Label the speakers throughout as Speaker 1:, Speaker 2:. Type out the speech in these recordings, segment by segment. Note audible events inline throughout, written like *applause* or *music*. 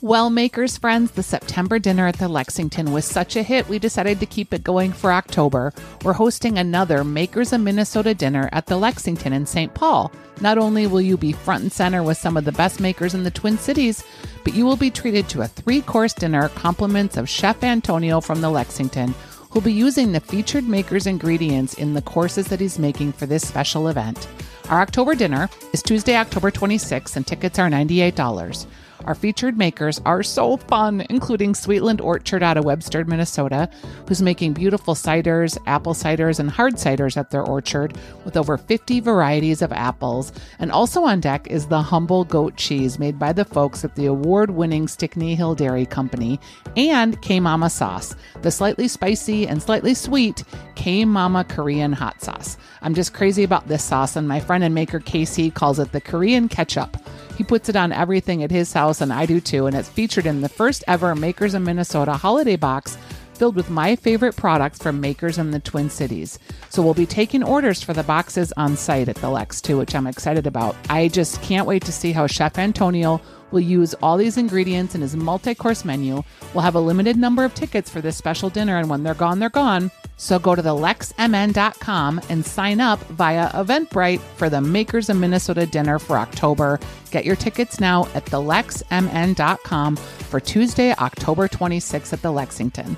Speaker 1: Well, Makers friends, the September dinner at the Lexington was such a hit, we decided to keep it going for October. We're hosting another Makers of Minnesota dinner at the Lexington in St. Paul. Not only will you be front and center with some of the best makers in the Twin Cities, but you will be treated to a three course dinner, compliments of Chef Antonio from the Lexington, who'll be using the featured makers' ingredients in the courses that he's making for this special event. Our October dinner is Tuesday, October 26th, and tickets are $98. Our featured makers are so fun, including Sweetland Orchard out of Webster, Minnesota, who's making beautiful ciders, apple ciders, and hard ciders at their orchard with over 50 varieties of apples. And also on deck is the humble goat cheese made by the folks at the award winning Stickney Hill Dairy Company and K Mama sauce, the slightly spicy and slightly sweet K Mama Korean hot sauce. I'm just crazy about this sauce, and my friend and maker Casey calls it the Korean ketchup. He puts it on everything at his house, and I do too. And it's featured in the first ever Makers of Minnesota holiday box filled with my favorite products from makers in the Twin Cities. So we'll be taking orders for the boxes on site at the Lex too, which I'm excited about. I just can't wait to see how Chef Antonio will use all these ingredients in his multi course menu. We'll have a limited number of tickets for this special dinner, and when they're gone, they're gone. So go to the lexmn.com and sign up via Eventbrite for the Makers of Minnesota dinner for October. Get your tickets now at the lexmn.com for Tuesday, October 26th at the Lexington.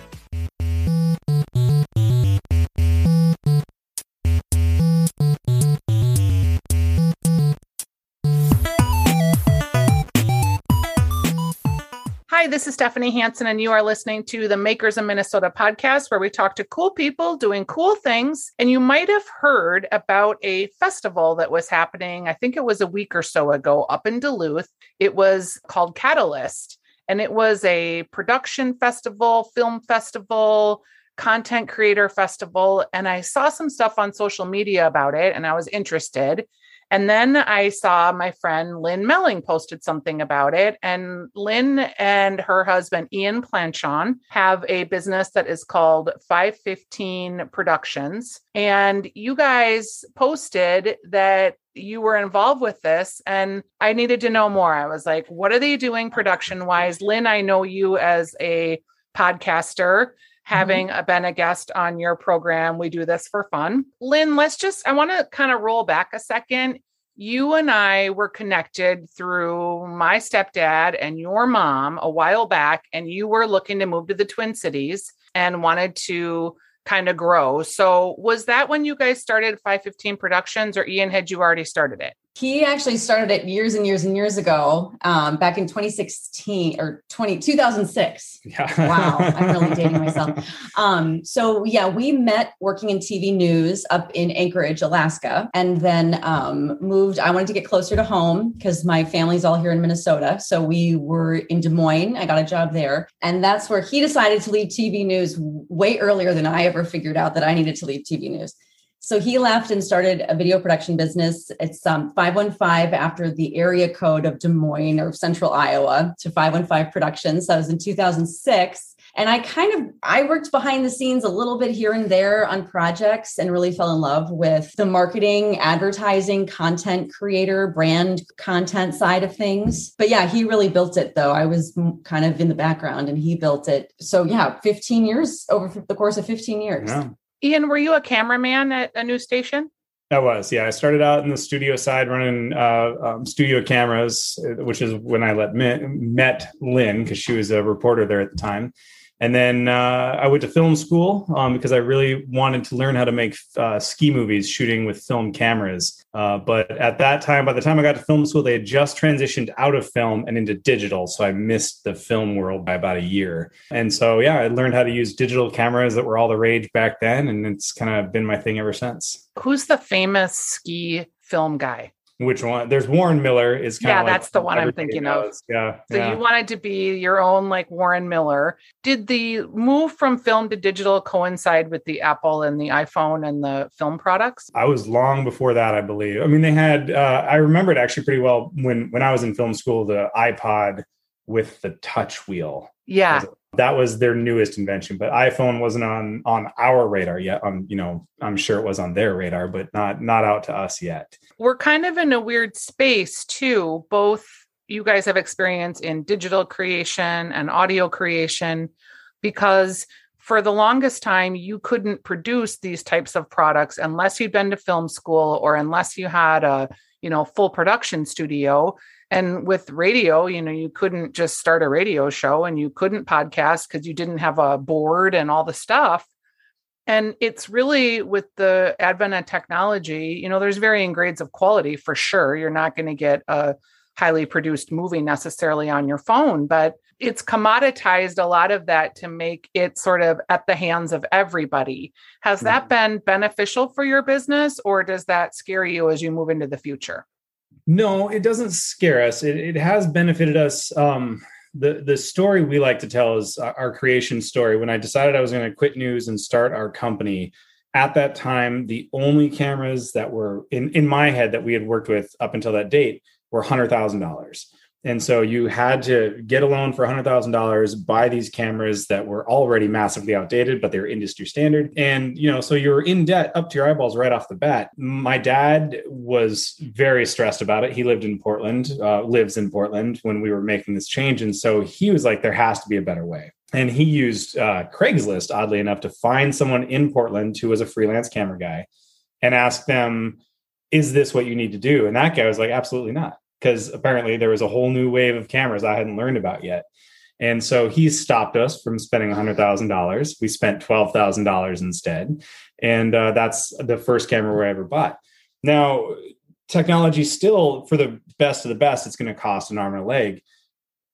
Speaker 1: Hi, this is Stephanie Hanson, and you are listening to the Makers of Minnesota podcast, where we talk to cool people doing cool things. And you might have heard about a festival that was happening, I think it was a week or so ago up in Duluth. It was called Catalyst, and it was a production festival, film festival, content creator festival. And I saw some stuff on social media about it, and I was interested. And then I saw my friend Lynn Melling posted something about it. And Lynn and her husband, Ian Planchon, have a business that is called 515 Productions. And you guys posted that you were involved with this and I needed to know more. I was like, what are they doing production wise? Lynn, I know you as a podcaster having mm-hmm. been a guest on your program. We do this for fun. Lynn, let's just, I want to kind of roll back a second. You and I were connected through my stepdad and your mom a while back, and you were looking to move to the Twin Cities and wanted to kind of grow. So, was that when you guys started 515 Productions, or Ian, had you already started it?
Speaker 2: He actually started it years and years and years ago, um, back in 2016 or 20, 2006. Yeah. wow, I'm really dating myself. Um, so yeah, we met working in TV news up in Anchorage, Alaska, and then um, moved. I wanted to get closer to home because my family's all here in Minnesota. So we were in Des Moines. I got a job there, and that's where he decided to leave TV news way earlier than I ever figured out that I needed to leave TV news. So he left and started a video production business. It's um, 515 after the area code of Des Moines or Central Iowa to 515 Productions. That was in 2006. And I kind of I worked behind the scenes a little bit here and there on projects and really fell in love with the marketing, advertising, content creator, brand content side of things. But yeah, he really built it though. I was kind of in the background and he built it. So yeah, 15 years over the course of 15 years. Yeah.
Speaker 1: Ian, were you a cameraman at a news station?
Speaker 3: I was, yeah. I started out in the studio side running uh, um, studio cameras, which is when I let met Lynn because she was a reporter there at the time. And then uh, I went to film school um, because I really wanted to learn how to make uh, ski movies shooting with film cameras. Uh, but at that time, by the time I got to film school, they had just transitioned out of film and into digital. So I missed the film world by about a year. And so, yeah, I learned how to use digital cameras that were all the rage back then. And it's kind of been my thing ever since.
Speaker 1: Who's the famous ski film guy?
Speaker 3: Which one? There's Warren Miller is kind
Speaker 1: yeah,
Speaker 3: of
Speaker 1: like that's the one I'm thinking knows.
Speaker 3: of. Yeah.
Speaker 1: So
Speaker 3: yeah.
Speaker 1: you wanted to be your own like Warren Miller. Did the move from film to digital coincide with the Apple and the iPhone and the film products?
Speaker 3: I was long before that, I believe. I mean, they had. Uh, I remember it actually pretty well when when I was in film school. The iPod with the touch wheel.
Speaker 1: Yeah
Speaker 3: that was their newest invention but iphone wasn't on on our radar yet. On you know i'm sure it was on their radar but not not out to us yet.
Speaker 1: We're kind of in a weird space too. Both you guys have experience in digital creation and audio creation because for the longest time you couldn't produce these types of products unless you'd been to film school or unless you had a you know full production studio and with radio you know you couldn't just start a radio show and you couldn't podcast because you didn't have a board and all the stuff. And it's really with the advent of technology you know there's varying grades of quality for sure. You're not going to get a highly produced movie necessarily on your phone but it's commoditized a lot of that to make it sort of at the hands of everybody. Has that been beneficial for your business or does that scare you as you move into the future
Speaker 3: no it doesn't scare us it, it has benefited us um, the the story we like to tell is our creation story. When I decided I was going to quit news and start our company, at that time, the only cameras that were in in my head that we had worked with up until that date were hundred thousand dollars. And so you had to get a loan for $100,000, buy these cameras that were already massively outdated, but they were industry standard. And, you know, so you were in debt up to your eyeballs right off the bat. My dad was very stressed about it. He lived in Portland, uh, lives in Portland when we were making this change. And so he was like, there has to be a better way. And he used uh, Craigslist, oddly enough, to find someone in Portland who was a freelance camera guy and ask them, is this what you need to do? And that guy was like, absolutely not because apparently there was a whole new wave of cameras I hadn't learned about yet. And so he stopped us from spending $100,000. We spent $12,000 instead. And uh, that's the first camera we ever bought. Now, technology still, for the best of the best, it's going to cost an arm and a leg.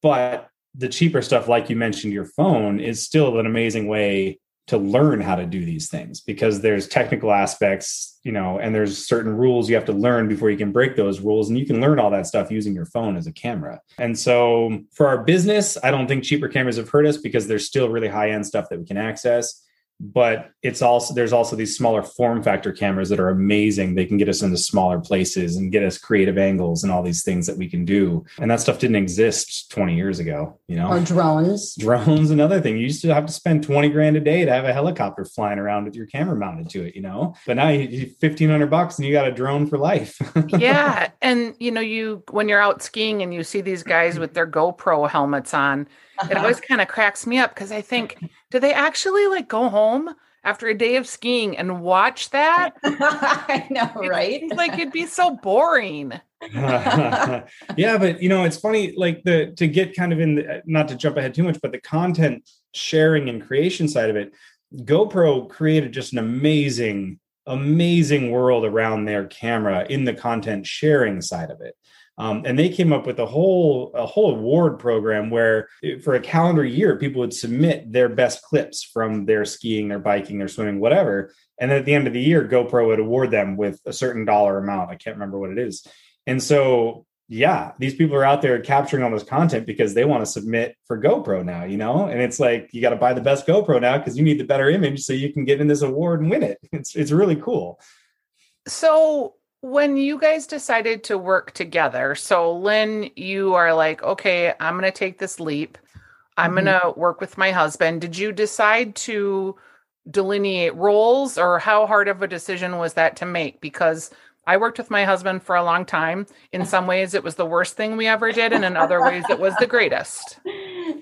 Speaker 3: But the cheaper stuff, like you mentioned, your phone, is still an amazing way to learn how to do these things because there's technical aspects you know and there's certain rules you have to learn before you can break those rules and you can learn all that stuff using your phone as a camera. And so for our business i don't think cheaper cameras have hurt us because there's still really high end stuff that we can access but it's also there's also these smaller form factor cameras that are amazing. They can get us into smaller places and get us creative angles and all these things that we can do. And that stuff didn't exist 20 years ago you know?
Speaker 2: Or drones.
Speaker 3: Drones another thing. You used to have to spend 20 grand a day to have a helicopter flying around with your camera mounted to it you know? But now you, 1500 bucks and you got a drone for life. *laughs*
Speaker 1: Yeah and you know you when you're out skiing and you see these guys with their gopro helmets on uh-huh. it always *laughs* kind of cracks me up because I think, do they actually like go home after a day of skiing and watch that? *laughs*
Speaker 2: I know, right?
Speaker 1: It's, like it'd be so boring. *laughs*
Speaker 3: yeah, but you know, it's funny, like the to get kind of in the not to jump ahead too much, but the content sharing and creation side of it, GoPro created just an amazing, amazing world around their camera in the content sharing side of it. Um, and they came up with a whole a whole award program where for a calendar year people would submit their best clips from their skiing their biking their swimming whatever. And then at the end of the year gopro would award them with a certain dollar amount. I can't remember what it is. And so yeah these people are out there capturing all this content because they want to submit for gopro now you know? And it's like you got to buy the best gopro now because you need the better image so you can get in this award and win it. It's it's really cool.
Speaker 1: So when you guys decided to work together, so Lynn, you are like, okay, I'm going to take this leap. I'm mm-hmm. going to work with my husband. Did you decide to delineate roles or how hard of a decision was that to make? Because I worked with my husband for a long time. In some ways, it was the worst thing we ever did, and in other ways, it was the greatest. *laughs*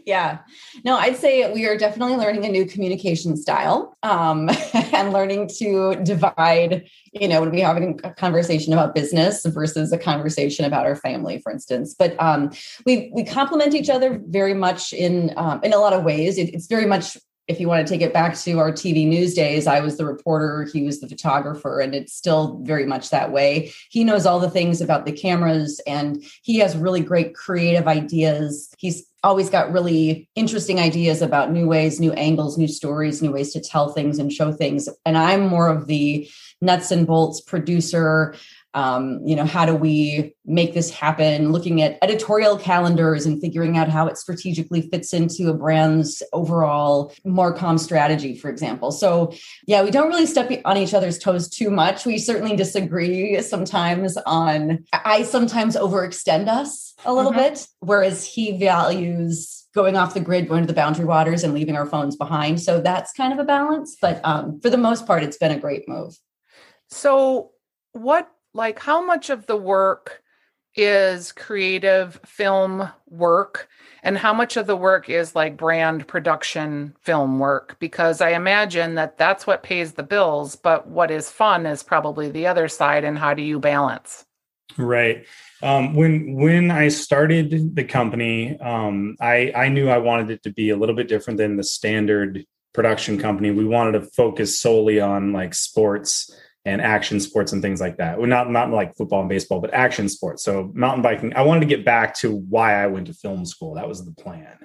Speaker 2: Yeah. No, I'd say we are definitely learning a new communication style um, *laughs* and learning to divide, you know, when we having a conversation about business versus a conversation about our family, for instance. But um, we we complement each other very much in um, in a lot of ways. It, it's very much if you want to take it back to our TV news days, I was the reporter, he was the photographer, and it's still very much that way. He knows all the things about the cameras and he has really great creative ideas. He's always got really interesting ideas about new ways, new angles, new stories, new ways to tell things and show things. And I'm more of the nuts and bolts producer um, you know how do we make this happen? Looking at editorial calendars and figuring out how it strategically fits into a brand's overall marcom strategy for example. So yeah we don't really step on each other's toes too much. We certainly disagree sometimes on i sometimes overextend us a little mm-hmm. bit whereas he values going off the grid going to the boundary waters and leaving our phones behind. So that's kind of a balance but um, for the most part it's been a great move.
Speaker 1: So what like how much of the work is creative film work? And how much of the work is like brand production film work? Because i imagine that that's what pays the bills but what is fun is probably the other side and how do you balance?
Speaker 3: Right. Um, when when i started the company um, i i knew i wanted it to be a little bit different than the standard production company. We wanted to focus solely on like sports and action sports and things like that. Well, not not like football and baseball, but action sports. So mountain biking. I wanted to get back to why I went to film school. That was the plan.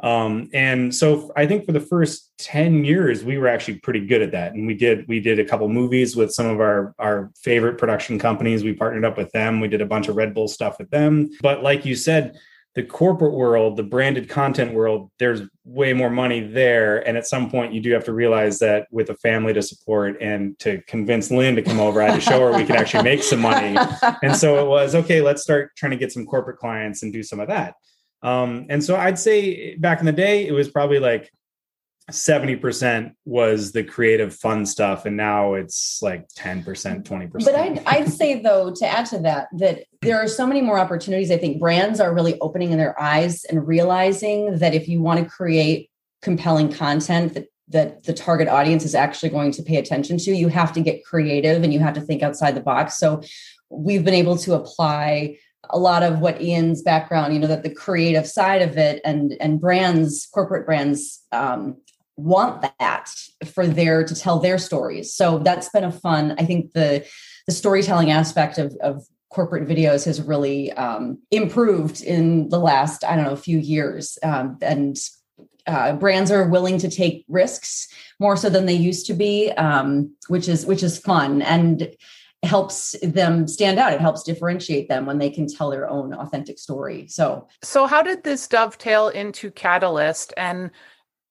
Speaker 3: Um, and so I think for the first 10 years, we were actually pretty good at that. And we did we did a couple movies with some of our our favorite production companies. We partnered up with them. We did a bunch of Red Bull stuff with them. But like you said, the corporate world, the branded content world, there's way more money there. And at some point, you do have to realize that with a family to support and to convince Lynn to come over, I had to show her we could actually make some money. And so it was okay, let's start trying to get some corporate clients and do some of that. Um, and so I'd say back in the day, it was probably like 70% was the creative fun stuff and now it's like 10% 20%
Speaker 2: but I'd, I'd say though to add to that that there are so many more opportunities. I think brands are really opening their eyes and realizing that if you want to create compelling content that that the target audience is actually going to pay attention to you have to get creative and you have to think outside the box. So we've been able to apply a lot of what Ian's background, you know, that the creative side of it and and brands, corporate brands um, want that for their to tell their stories. So that's been a fun. I think the the storytelling aspect of of corporate videos has really um, improved in the last I don't know few years, um, and uh, brands are willing to take risks more so than they used to be, um, which is which is fun and helps them stand out it helps differentiate them when they can tell their own authentic story so
Speaker 1: so how did this dovetail into catalyst and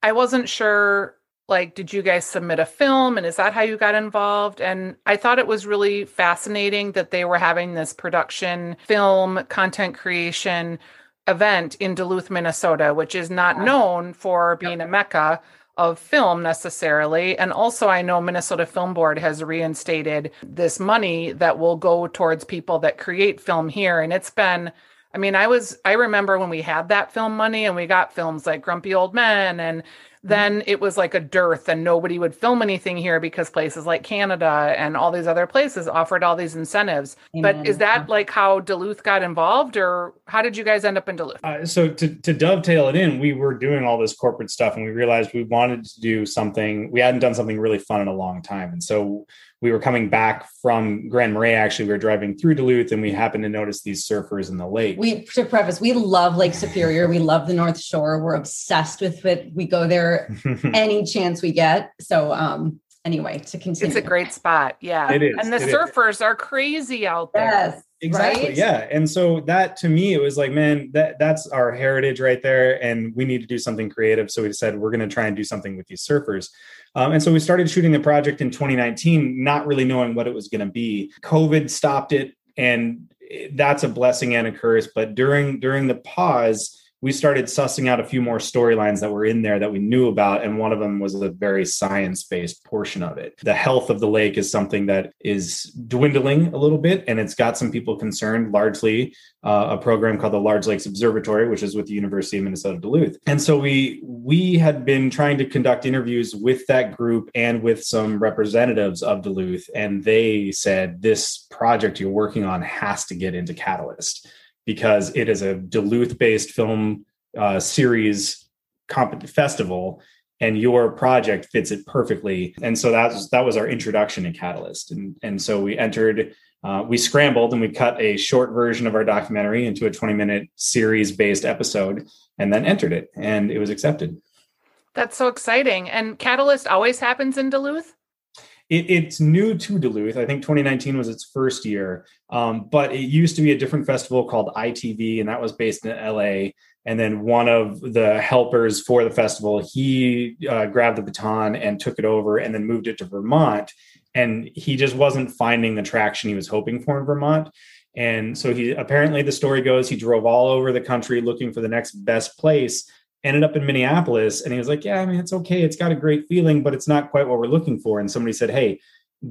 Speaker 1: I wasn't sure like did you guys submit a film and is that how you got involved? And i thought it was really fascinating that they were having this production film content creation event in duluth minnesota which is not known for being a mecca of film necessarily. And also i know minnesota film board has reinstated this money that will go towards people that create film here and it's been I mean, I was I remember when we had that film money and we got films like Grumpy Old Men and then it was like a dearth and nobody would film anything here because places like Canada and all these other places offered all these incentives. Amen. But is that like how Duluth got involved or how did you guys end up in Duluth?
Speaker 3: Uh, so to, to dovetail it in, we were doing all this corporate stuff and we realized we wanted to do something, we hadn't done something really fun in a long time. And so we were coming back from Grand Marais. Actually, we were driving through Duluth and we happened to notice these surfers in the lake.
Speaker 2: We to preface, we love Lake Superior. We love the North Shore. We're obsessed with it. We go there *laughs* any chance we get. So um anyway, to continue.
Speaker 1: It's a great spot. Yeah.
Speaker 3: It is.
Speaker 1: And the
Speaker 3: it
Speaker 1: surfers
Speaker 3: is.
Speaker 1: are crazy out there.
Speaker 2: Yes.
Speaker 3: Exactly. Right? Yeah. And so that to me, it was like, man, that that's our heritage right there. And we need to do something creative. So we said we're going to try and do something with these surfers. Um, and so we started shooting the project in 2019, not really knowing what it was going to be. COVID stopped it, and that's a blessing and a curse. But during during the pause, we started sussing out a few more storylines that were in there that we knew about. And one of them was a very science based portion of it. The health of the lake is something that is dwindling a little bit, and it's got some people concerned, largely uh, a program called the Large Lakes Observatory, which is with the University of Minnesota Duluth. And so we we had been trying to conduct interviews with that group and with some representatives of Duluth, and they said this project you're working on has to get into Catalyst because it is a Duluth based film uh, series comp- festival and your project fits it perfectly. And so that was, that was our introduction to Catalyst. And, and so we entered, uh, we scrambled and we cut a short version of our documentary into a 20 minute series based episode and then entered it and it was accepted.
Speaker 1: That's so exciting. And Catalyst always happens in Duluth?
Speaker 3: It, it's new to Duluth. I think 2019 was its first year, um, but it used to be a different festival called ITV, and that was based in LA. And then one of the helpers for the festival, he uh, grabbed the baton and took it over, and then moved it to Vermont. And he just wasn't finding the traction he was hoping for in Vermont. And so he apparently the story goes he drove all over the country looking for the next best place ended up in Minneapolis and he was like, Yeah, I mean, it's okay. It's got a great feeling, but it's not quite what we're looking for. And somebody said, Hey,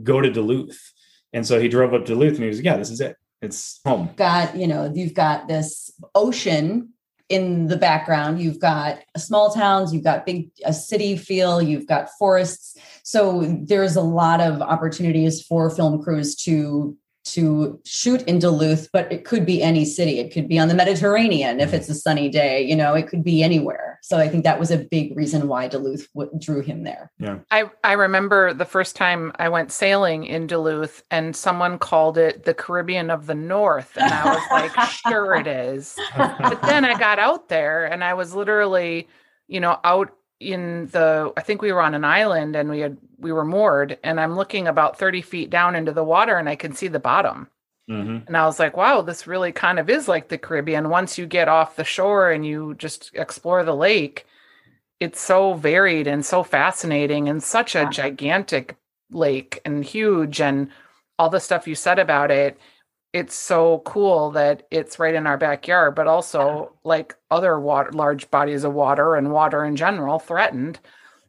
Speaker 3: go to Duluth. And so he drove up to Duluth and he was, Yeah, this is it. It's home.
Speaker 2: Got, you know, you've got this ocean in the background. You've got small towns, you've got big a city feel, you've got forests. So there's a lot of opportunities for film crews to to shoot in Duluth, but it could be any city. It could be on the Mediterranean if it's a sunny day. You know, it could be anywhere. So I think that was a big reason why Duluth w- drew him there.
Speaker 3: Yeah,
Speaker 1: I I remember the first time I went sailing in Duluth, and someone called it the Caribbean of the North, and I was like, *laughs* sure it is. But then I got out there, and I was literally, you know, out in the i think we were on an island and we had we were moored and i'm looking about 30 feet down into the water and i can see the bottom. Mm-hmm. and i was like wow this really kind of is like the caribbean. Once you get off the shore and you just explore the lake it's so varied and so fascinating and such a gigantic lake and huge and all the stuff you said about it it's so cool that it's right in our backyard, but also like other water, large bodies of water and water in general threatened.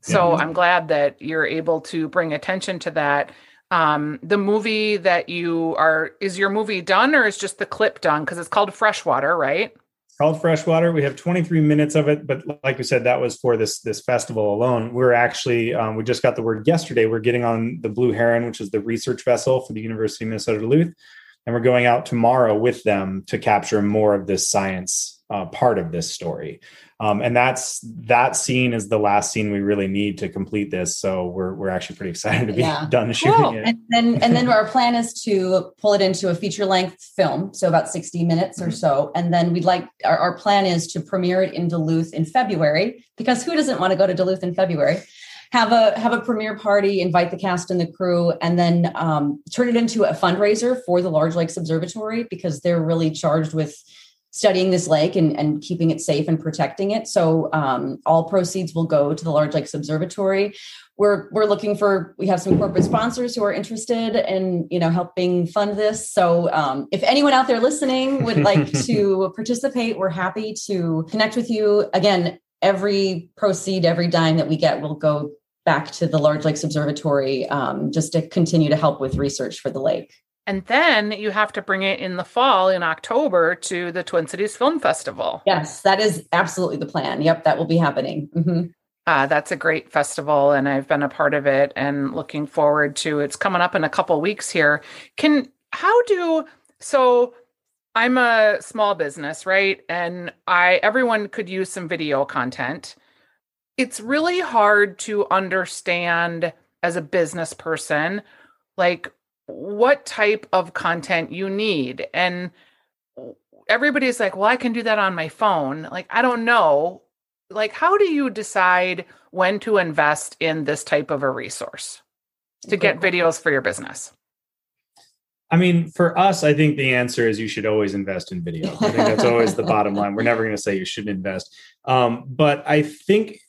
Speaker 1: So I'm glad that you're able to bring attention to that. Um, the movie that you are is your movie done or is just the clip done? Because it's called Freshwater, right?
Speaker 3: It's called Freshwater. We have 23 minutes of it, but like we said, that was for this this festival alone. We're actually um, we just got the word yesterday. We're getting on the Blue Heron, which is the research vessel for the University of Minnesota Duluth and we're going out tomorrow with them to capture more of this science uh, part of this story um, and that's that scene is the last scene we really need to complete this so we're, we're actually pretty excited to be yeah. *laughs* done shooting cool. it
Speaker 2: and then and then our plan is to pull it into a feature length film so about 60 minutes or mm-hmm. so and then we'd like our, our plan is to premiere it in duluth in february because who doesn't want to go to duluth in february have a have a premiere party, invite the cast and the crew, and then um, turn it into a fundraiser for the Large Lakes Observatory because they're really charged with studying this lake and, and keeping it safe and protecting it. So um, all proceeds will go to the Large Lakes Observatory. We're we're looking for we have some corporate sponsors who are interested in you know helping fund this. So um, if anyone out there listening would *laughs* like to participate, we're happy to connect with you. Again, every proceed, every dime that we get will go back to the Large Lakes Observatory um, just to continue to help with research for the lake.
Speaker 1: And then you have to bring it in the fall in October to the Twin Cities Film Festival.
Speaker 2: Yes, that is absolutely the plan. Yep, that will be happening. Mm-hmm.
Speaker 1: Uh, that's a great festival, and I've been a part of it and looking forward to it's coming up in a couple weeks here. Can how do so? I'm a small business, right? And I everyone could use some video content it's really hard to understand as a business person like what type of content you need and everybody's like well i can do that on my phone like i don't know like how do you decide when to invest in this type of a resource to get videos for your business
Speaker 3: I mean, for us, I think the answer is you should always invest in video. I think that's always the *laughs* bottom line. We're never going to say you shouldn't invest. Um, but I think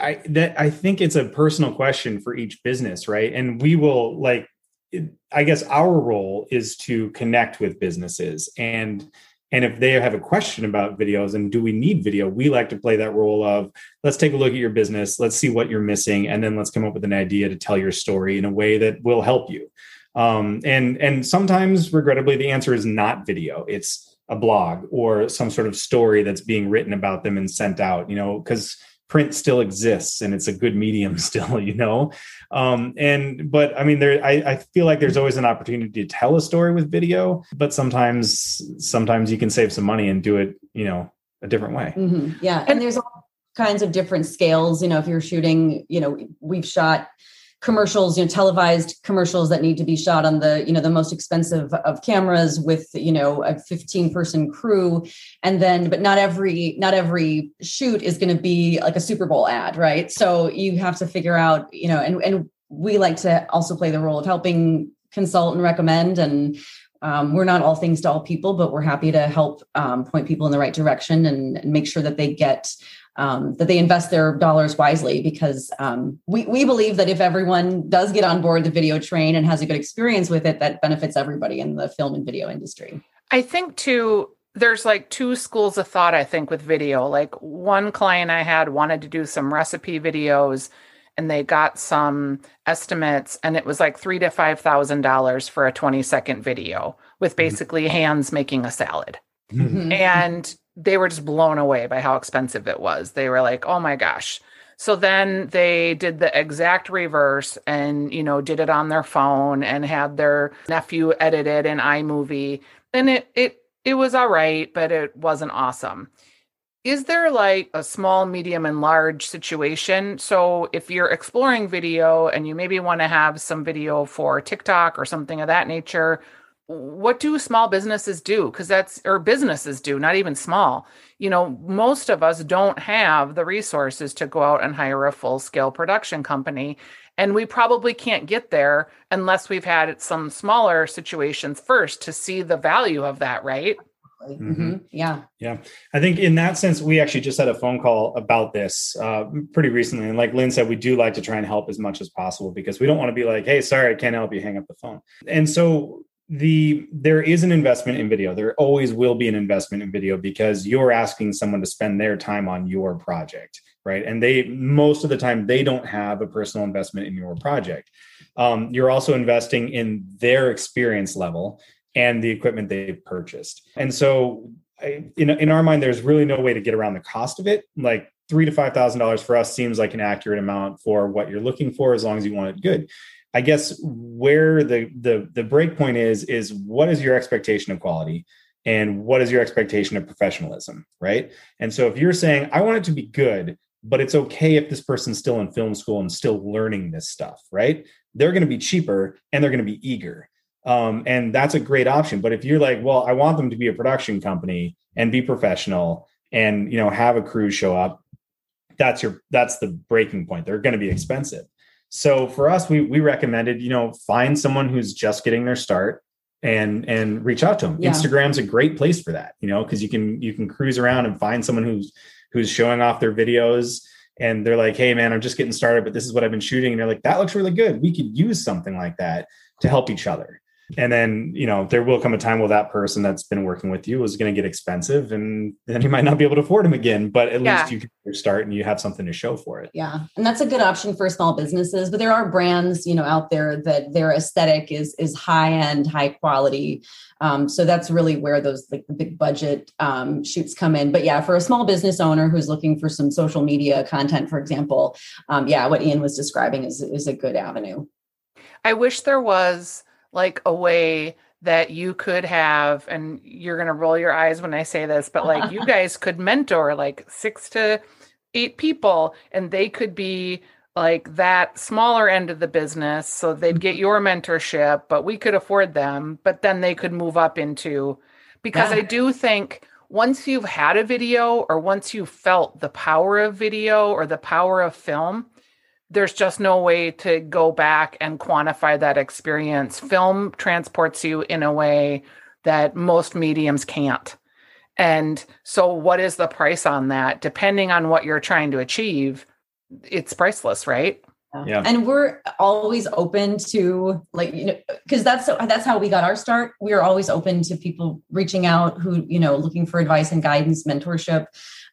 Speaker 3: I that I think it's a personal question for each business, right? And we will like I guess our role is to connect with businesses and and if they have a question about videos and do we need video, we like to play that role of let's take a look at your business, let's see what you're missing, and then let's come up with an idea to tell your story in a way that will help you. Um, and and sometimes, regrettably, the answer is not video; it's a blog or some sort of story that's being written about them and sent out. You know, because print still exists and it's a good medium *laughs* still you know um, and but i mean there I, I, feel like there's always an opportunity to tell a story with video but sometimes sometimes you can save some money and do it you know a different way
Speaker 2: mm-hmm. yeah and there's all kinds of different scales you know if you're shooting you know we've shot commercials, you know, televised commercials that need to be shot on the, you know, the most expensive of cameras with, you know, a 15 person crew. And then, but not every, not every shoot is going to be like a Super Bowl ad, right? So you have to figure out, you know, and, and we like to also play the role of helping consult and recommend and um, we're not all things to all people, but we're happy to help um, point people in the right direction and, and make sure that they get um, that they invest their dollars wisely because um, we, we believe that if everyone does get on board the video train and has a good experience with it, that benefits everybody in the film and video industry.
Speaker 1: I think too, there's like two schools of thought, I think, with video. Like one client I had wanted to do some recipe videos and they got some estimates and it was like three to five thousand dollars for a 20 second video with mm-hmm. basically hands making a salad. Mm-hmm. And they were just blown away by how expensive it was. They were like, oh my gosh. So then they did the exact reverse and, you know, did it on their phone and had their nephew edit it in iMovie. And it it it was all right, but it wasn't awesome. Is there like a small, medium, and large situation? So if you're exploring video and you maybe want to have some video for TikTok or something of that nature, what do small businesses do? Because that's or businesses do not even small. You know most of us don't have the resources to go out and hire a full scale production company and we probably can't get there unless we've had some smaller situations first to see the value of that right?
Speaker 2: Mm-hmm. mm-hmm. yeah.
Speaker 3: Yeah. I think in that sense we actually just had a phone call about this uh, pretty recently and like lynn said we do like to try and help as much as possible because we don't want to be like hey sorry i can't help you hang up the phone. And so the there is an investment in video. There always will be an investment in video because you're asking someone to spend their time on your project right? And they most of the time they don't have a personal investment in your project. Um, you're also investing in their experience level and the equipment they've purchased. And so I, in, in our mind there's really no way to get around the cost of it. Like three to five thousand dollars for us seems like an accurate amount for what you're looking for as long as you want it good I guess where the the the break point is is what is your expectation of quality and what is your expectation of professionalism, right? And so if you're saying I want it to be good, but it's okay if this person's still in film school and still learning this stuff, right? They're going to be cheaper and they're going to be eager. Um, and that's a great option. But if you're like, well, I want them to be a production company and be professional and you know have a crew show up, that's your that's the breaking point. They're going to be expensive. So for us, we we recommended, you know, find someone who's just getting their start and and reach out to them. Yeah. Instagram's a great place for that, you know, because you can you can cruise around and find someone who's who's showing off their videos and they're like, hey man, I'm just getting started, but this is what I've been shooting. And they're like, that looks really good. We could use something like that to help each other and then you know there will come a time where that person that's been working with you is going to get expensive and then you might not be able to afford them again but at yeah. least you can start and you have something to show for it.
Speaker 2: Yeah and that's a good option for small businesses but there are brands you know out there that their aesthetic is is high end high quality um, so that's really where those like the big budget um, shoots come in. But yeah for a small business owner who's looking for some social media content for example um, yeah what ian was describing is, is a good avenue.
Speaker 1: I wish there was like a way that you could have and you're going to roll your eyes when I say this but like you *laughs* guys could mentor like 6 to 8 people and they could be like that smaller end of the business so they'd get your mentorship but we could afford them but then they could move up into because yeah. I do think once you've had a video or once you've felt the power of video or the power of film there's just no way to go back and quantify that experience. Film transports you in a way that most mediums can't. And so, what is the price on that? Depending on what you're trying to achieve, it's priceless, right?
Speaker 2: Yeah. And we're always open to like you know because that's that's how we got our start. We are always open to people reaching out who you know looking for advice and guidance, mentorship.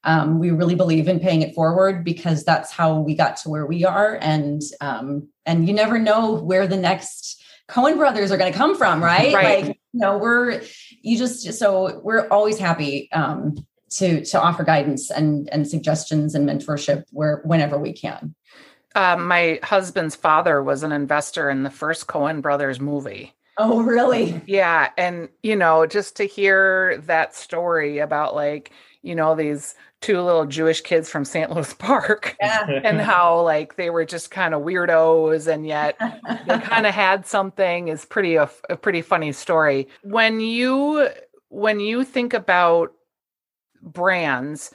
Speaker 2: Um, we really believe in paying it forward because that's how we got to where we are, and um, and you never know where the next Coen brothers are going to come from, right? *laughs* right? Like you know, we're you just so we're always happy um, to to offer guidance and and suggestions and mentorship where whenever we can.
Speaker 1: Uh, my husband's father was an investor in the first Coen Brothers movie.
Speaker 2: Oh, really?
Speaker 1: Yeah. And, you know, just to hear that story about like, you know, these two little Jewish kids from St. Louis Park *laughs* yeah. *laughs* and how like they were just kind of weirdos and yet *laughs* they kind of had something is pretty a, a pretty funny story. When you when you think about brands,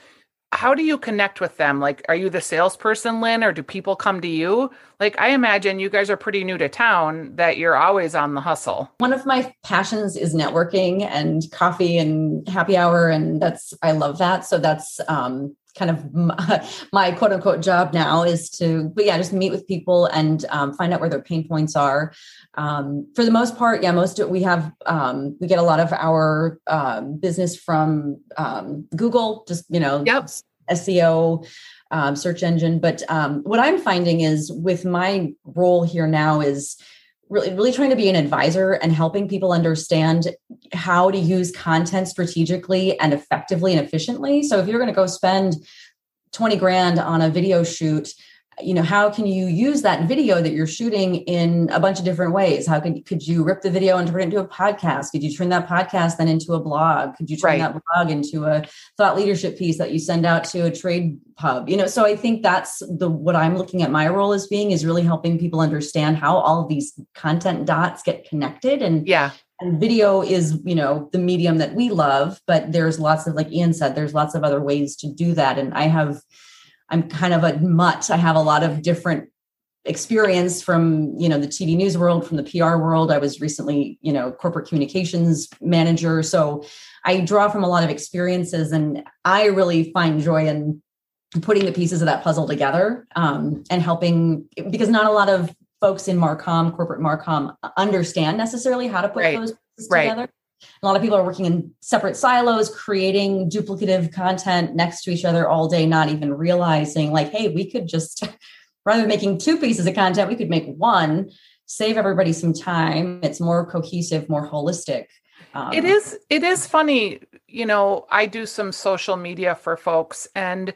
Speaker 1: how do you connect with them? Like, are you the salesperson, Lynn, or do people come to you? Like, I imagine you guys are pretty new to town, that you're always on the hustle.
Speaker 2: One of my passions is networking and coffee and happy hour. And that's, I love that. So that's, um, kind of my, *laughs* my, quote unquote job now is to but yeah just meet with people and um, find out where their pain points are um, for the most part yeah most of, we have um, we get a lot of our um, business from um, google just you know
Speaker 1: yep.
Speaker 2: SEO um, search engine. But um, what I'm finding is with my role here now is really really trying to be an advisor and helping people understand how to use content strategically and effectively and efficiently. So if you're going to go spend 20 grand on a video shoot you know how can you use that video that you're shooting in a bunch of different ways? How could could you rip the video and turn it into a podcast? Could you turn that podcast then into a blog? Could you turn right. that blog into a thought leadership piece that you send out to a trade pub? You know so i think that's the what i'm looking at my role as being is really helping people understand how all of these content dots get connected and
Speaker 1: yeah.
Speaker 2: and video is you know the medium that we love but there's lots of like ian said there's lots of other ways to do that. And i have I'm kind of a mutt. I have a lot of different experience from you know the TV news world, from the PR world. I was recently you know corporate communications manager, so I draw from a lot of experiences, and I really find joy in putting the pieces of that puzzle together um, and helping because not a lot of folks in Marcom, corporate Marcom, understand necessarily how to put right. those pieces right. together. A lot of people are working in separate silos, creating duplicative content next to each other all day, not even realizing, like, hey, we could just, *laughs* rather than making two pieces of content, we could make one, save everybody some time. It's more cohesive, more holistic.
Speaker 1: Um, it is. It is funny. You know, I do some social media for folks, and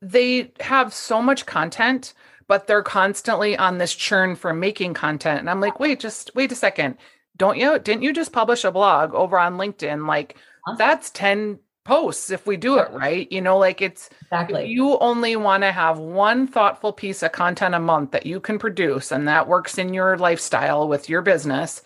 Speaker 1: they have so much content, but they're constantly on this churn for making content. And I'm like, wait, just wait a second don't you? Didn't you just publish a blog over on linkedin? Like huh? that's 10 posts if we do it right you know like it's
Speaker 2: exactly.
Speaker 1: you only want to have one thoughtful piece of content a month that you can produce and that works in your lifestyle with your business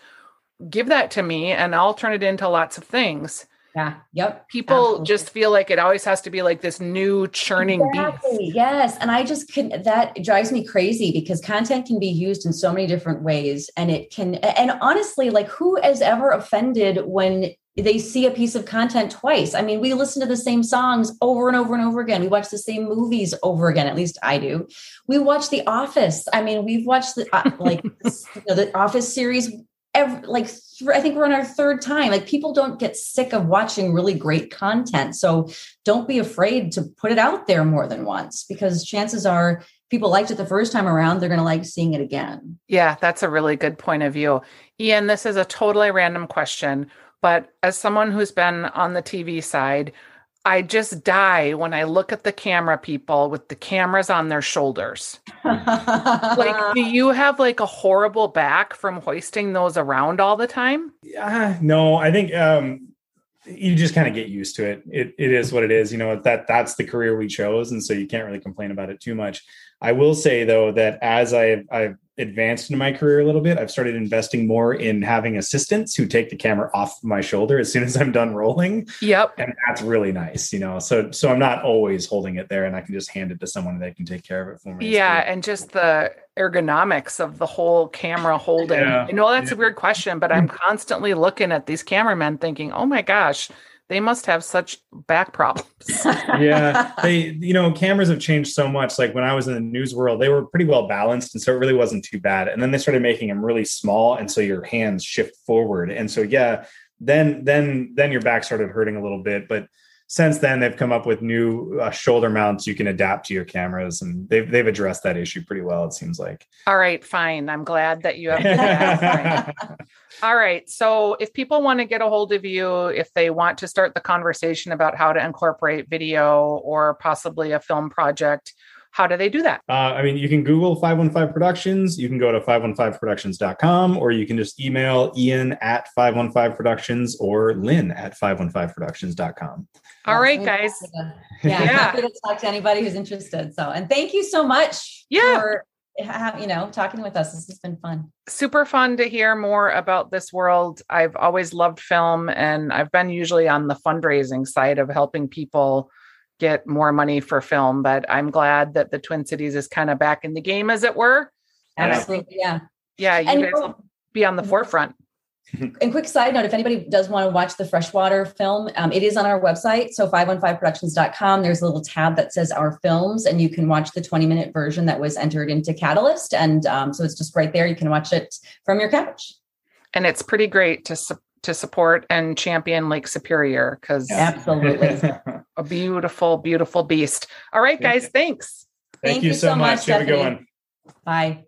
Speaker 1: give that to me and i'll turn it into lots of things
Speaker 2: yeah. Yep.
Speaker 1: People Absolutely. just feel like it always has to be like this new churning exactly.
Speaker 2: beast. Yes. And I just can that drives me crazy because content can be used in so many different ways. And it can and honestly, like who has ever offended when they see a piece of content twice. I mean, we listen to the same songs over and over and over again. We watch the same movies over again. At least I do. We watch The Office. I mean, we've watched the uh, like *laughs* you know, the Office series every like I think we're on our third time. Like people don't get sick of watching really great content. So don't be afraid to put it out there more than once because chances are people liked it the first time around, they're going to like seeing it again.
Speaker 1: Yeah, that's a really good point of view. Ian, this is a totally random question, but as someone who's been on the TV side, I just die when I look at the camera people with the cameras on their shoulders. like, do *laughs* you have like a horrible back from hoisting those around all the time?
Speaker 3: Yeah, no, I think um, you just kind of get used to it. It it is what it is. You know that that's the career we chose, and so you can't really complain about it too much. I will say though that as I I've advanced in my career a little bit, I've started investing more in having assistants who take the camera off my shoulder as soon as I'm done rolling.
Speaker 1: Yep.
Speaker 3: And that's really nice, you know. So so I'm not always holding it there and I can just hand it to someone that can take care of it for me.
Speaker 1: Yeah, and just the ergonomics of the whole camera holding. Yeah. You know, that's yeah. a weird question, but I'm hmm. constantly looking at these cameramen thinking, "Oh my gosh, they must have such back problems. *laughs*
Speaker 3: yeah, *laughs* they you know cameras have changed so much. Like when I was in the news world, they were pretty well balanced, and so it really wasn't too bad. And then they started making them really small, and so your hands shift forward, and so yeah, then then then your back started hurting a little bit, but since then they've come up with new uh, shoulder mounts you can adapt to your cameras and they've they've addressed that issue pretty well it seems like.
Speaker 1: All right fine. I'm glad that you have *laughs* all right so if people want to get a hold of you if they want to start the conversation about how to incorporate video or possibly a film project how do they do that?
Speaker 3: Uh, I mean, you can Google 515 Productions. You can go to 515productions.com or you can just email Ian at 515 Productions or Lynn at 515productions.com.
Speaker 1: All right, guys.
Speaker 2: Yeah, yeah. happy to talk to anybody who's interested. So, and thank you so much
Speaker 1: yeah. for
Speaker 2: you know talking with us. This has been fun.
Speaker 1: Super fun to hear more about this world. I've always loved film, and I've been usually on the fundraising side of helping people get more money for film. But I'm glad that the Twin Cities is kind of back in the game, as it were.
Speaker 2: Absolutely, yeah,
Speaker 1: yeah. You and guys will be on the forefront. *laughs*
Speaker 2: And quick side note: if anybody does want to watch the freshwater film, um, it is on our website. So 515productions.com. There's a little tab that says our films, and you can watch the 20 minute version that was entered into Catalyst. And um, so it's just right there. You can watch it from your couch.
Speaker 1: And it's pretty great to to support and champion Lake Superior because
Speaker 2: absolutely *laughs*
Speaker 1: a beautiful, beautiful beast. All right, guys, thanks.
Speaker 3: Thank, Thank you, you, so much. much Have a good one.
Speaker 2: Bye.